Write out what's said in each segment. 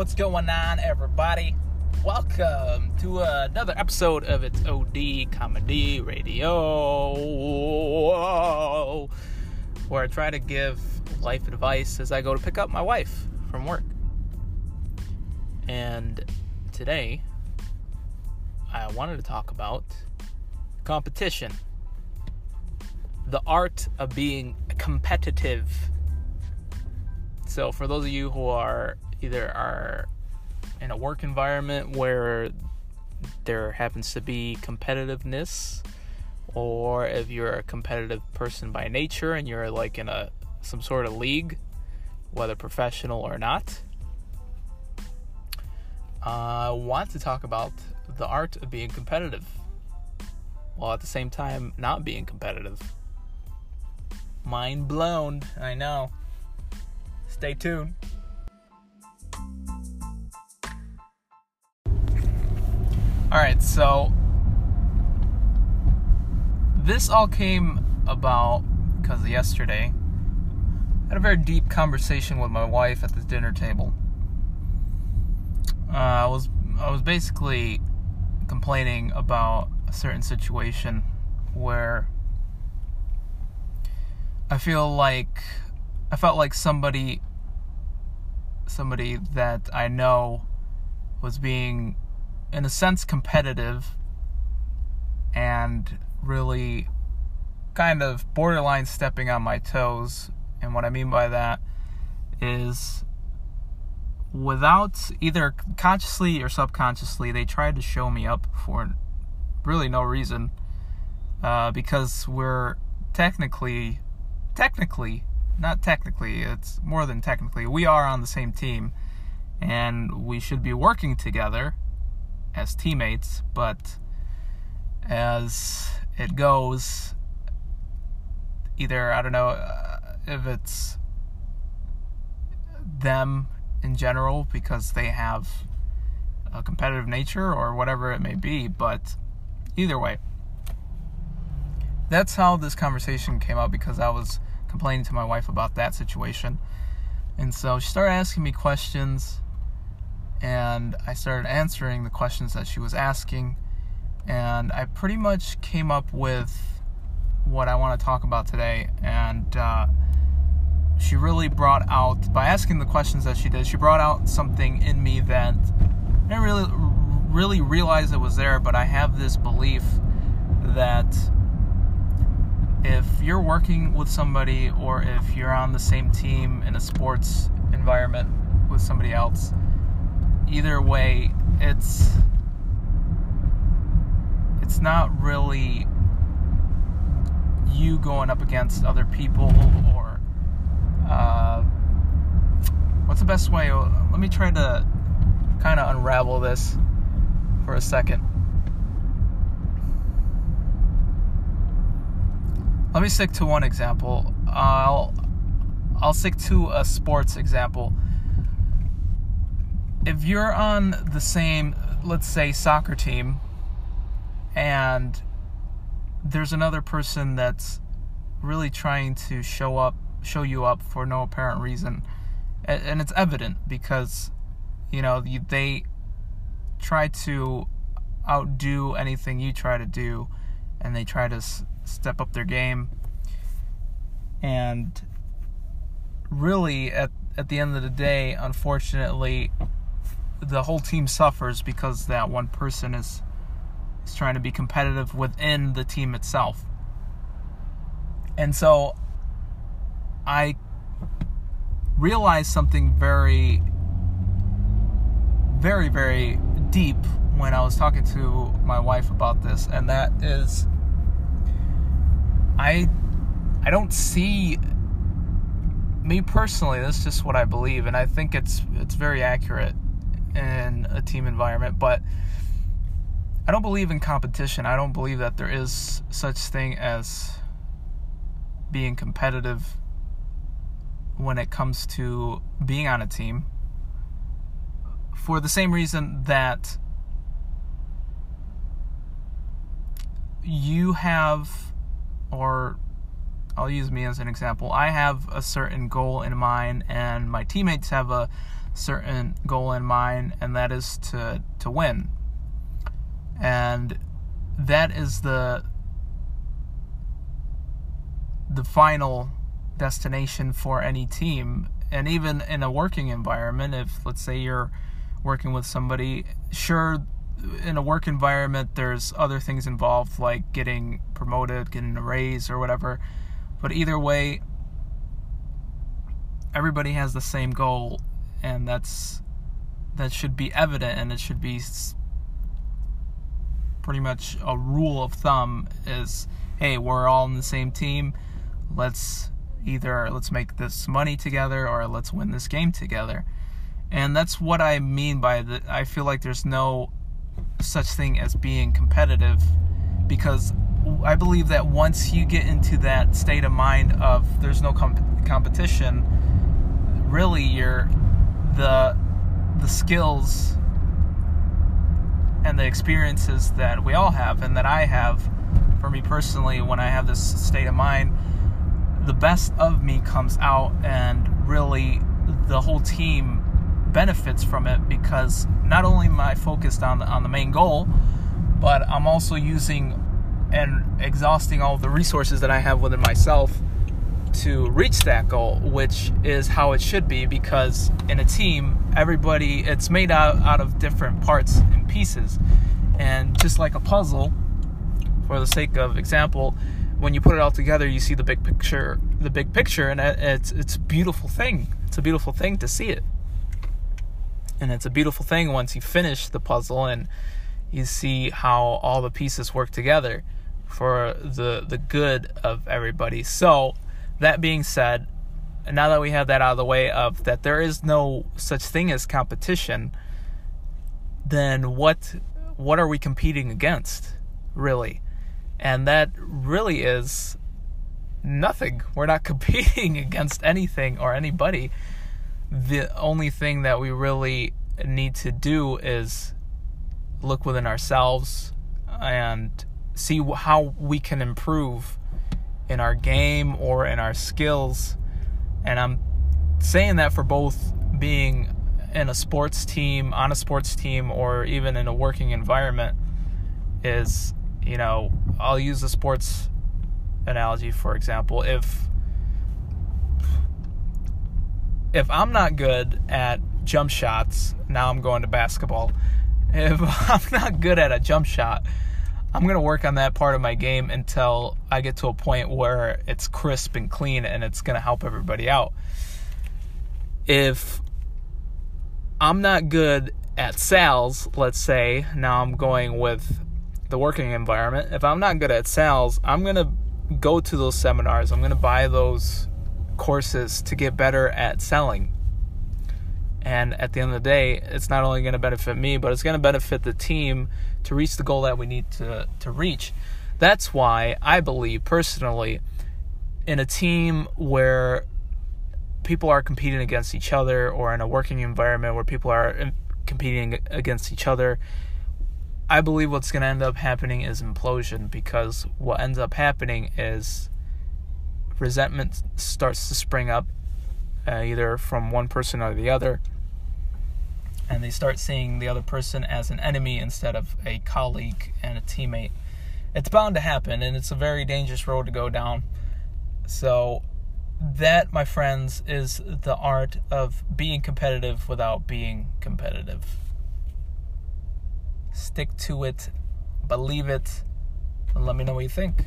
What's going on, everybody? Welcome to another episode of It's OD Comedy Radio, where I try to give life advice as I go to pick up my wife from work. And today, I wanted to talk about competition, the art of being competitive. So, for those of you who are either are in a work environment where there happens to be competitiveness or if you're a competitive person by nature and you're like in a some sort of league whether professional or not. I want to talk about the art of being competitive while at the same time not being competitive. Mind blown I know. Stay tuned All right, so this all came about because yesterday I had a very deep conversation with my wife at the dinner table. Uh, I was I was basically complaining about a certain situation where I feel like I felt like somebody somebody that I know was being in a sense competitive and really kind of borderline stepping on my toes. And what I mean by that is without either consciously or subconsciously, they tried to show me up for really no reason. Uh, because we're technically, technically, not technically, it's more than technically, we are on the same team and we should be working together as teammates, but as it goes, either I don't know uh, if it's them in general because they have a competitive nature or whatever it may be, but either way, that's how this conversation came up because I was complaining to my wife about that situation. And so she started asking me questions and I started answering the questions that she was asking. And I pretty much came up with what I want to talk about today. And uh, she really brought out, by asking the questions that she did, she brought out something in me that I didn't really, really realize it was there, but I have this belief that if you're working with somebody or if you're on the same team in a sports environment with somebody else, either way, it's it's not really you going up against other people or uh, what's the best way? Let me try to kind of unravel this for a second. Let me stick to one example. I'll I'll stick to a sports example if you're on the same, let's say, soccer team, and there's another person that's really trying to show up, show you up for no apparent reason, and it's evident because, you know, they try to outdo anything you try to do, and they try to step up their game, and really at at the end of the day, unfortunately, the whole team suffers because that one person is is trying to be competitive within the team itself. And so I realized something very very very deep when I was talking to my wife about this and that is I I don't see me personally this is just what I believe and I think it's it's very accurate in a team environment, but I don't believe in competition. I don't believe that there is such thing as being competitive when it comes to being on a team for the same reason that you have or I'll use me as an example. I have a certain goal in mind and my teammates have a certain goal in mind, and that is to to win. And that is the the final destination for any team and even in a working environment if let's say you're working with somebody sure in a work environment there's other things involved like getting promoted getting a raise or whatever but either way everybody has the same goal and that's that should be evident and it should be pretty much a rule of thumb is hey we're all in the same team. Let's either let's make this money together or let's win this game together. And that's what i mean by that i feel like there's no such thing as being competitive because i believe that once you get into that state of mind of there's no comp- competition really you're the the skills and the experiences that we all have and that I have for me personally when I have this state of mind the best of me comes out and really the whole team benefits from it because not only am I focused on the, on the main goal but I'm also using and exhausting all the resources that I have within myself to reach that goal, which is how it should be because in a team, everybody it's made out, out of different parts and pieces. And just like a puzzle, for the sake of example, when you put it all together, you see the big picture, the big picture, and it's it's a beautiful thing. It's a beautiful thing to see it. And it's a beautiful thing once you finish the puzzle and you see how all the pieces work together for the the good of everybody. So, that being said, now that we have that out of the way of that there is no such thing as competition, then what what are we competing against, really? And that really is nothing. We're not competing against anything or anybody. The only thing that we really need to do is look within ourselves and see how we can improve in our game or in our skills. And I'm saying that for both being in a sports team, on a sports team, or even in a working environment is, you know, I'll use a sports analogy for example. If if I'm not good at jump shots, now I'm going to basketball. If I'm not good at a jump shot, I'm going to work on that part of my game until I get to a point where it's crisp and clean and it's going to help everybody out. If I'm not good at sales, let's say, now I'm going with the working environment. If I'm not good at sales, I'm going to go to those seminars. I'm going to buy those courses to get better at selling. And at the end of the day, it's not only going to benefit me, but it's going to benefit the team to reach the goal that we need to, to reach. That's why I believe personally in a team where people are competing against each other or in a working environment where people are um, competing against each other, I believe what's going to end up happening is implosion because what ends up happening is resentment starts to spring up uh, either from one person or the other. And they start seeing the other person as an enemy instead of a colleague and a teammate. It's bound to happen, and it's a very dangerous road to go down. So, that, my friends, is the art of being competitive without being competitive. Stick to it, believe it, and let me know what you think.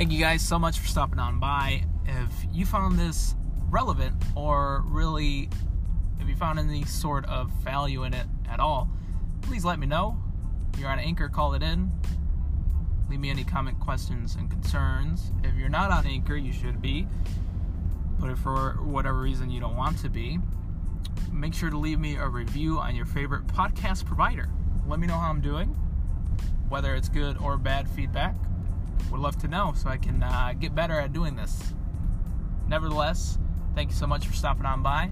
Thank you guys so much for stopping on by. If you found this relevant or really if you found any sort of value in it at all, please let me know. If you're on Anchor, call it in. Leave me any comment, questions, and concerns. If you're not on Anchor, you should be. But if for whatever reason you don't want to be, make sure to leave me a review on your favorite podcast provider. Let me know how I'm doing, whether it's good or bad feedback would love to know so I can uh, get better at doing this. Nevertheless, thank you so much for stopping on by.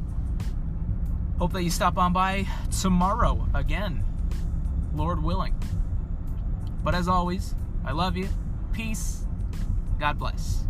Hope that you stop on by tomorrow again, Lord willing. But as always, I love you. Peace. God bless.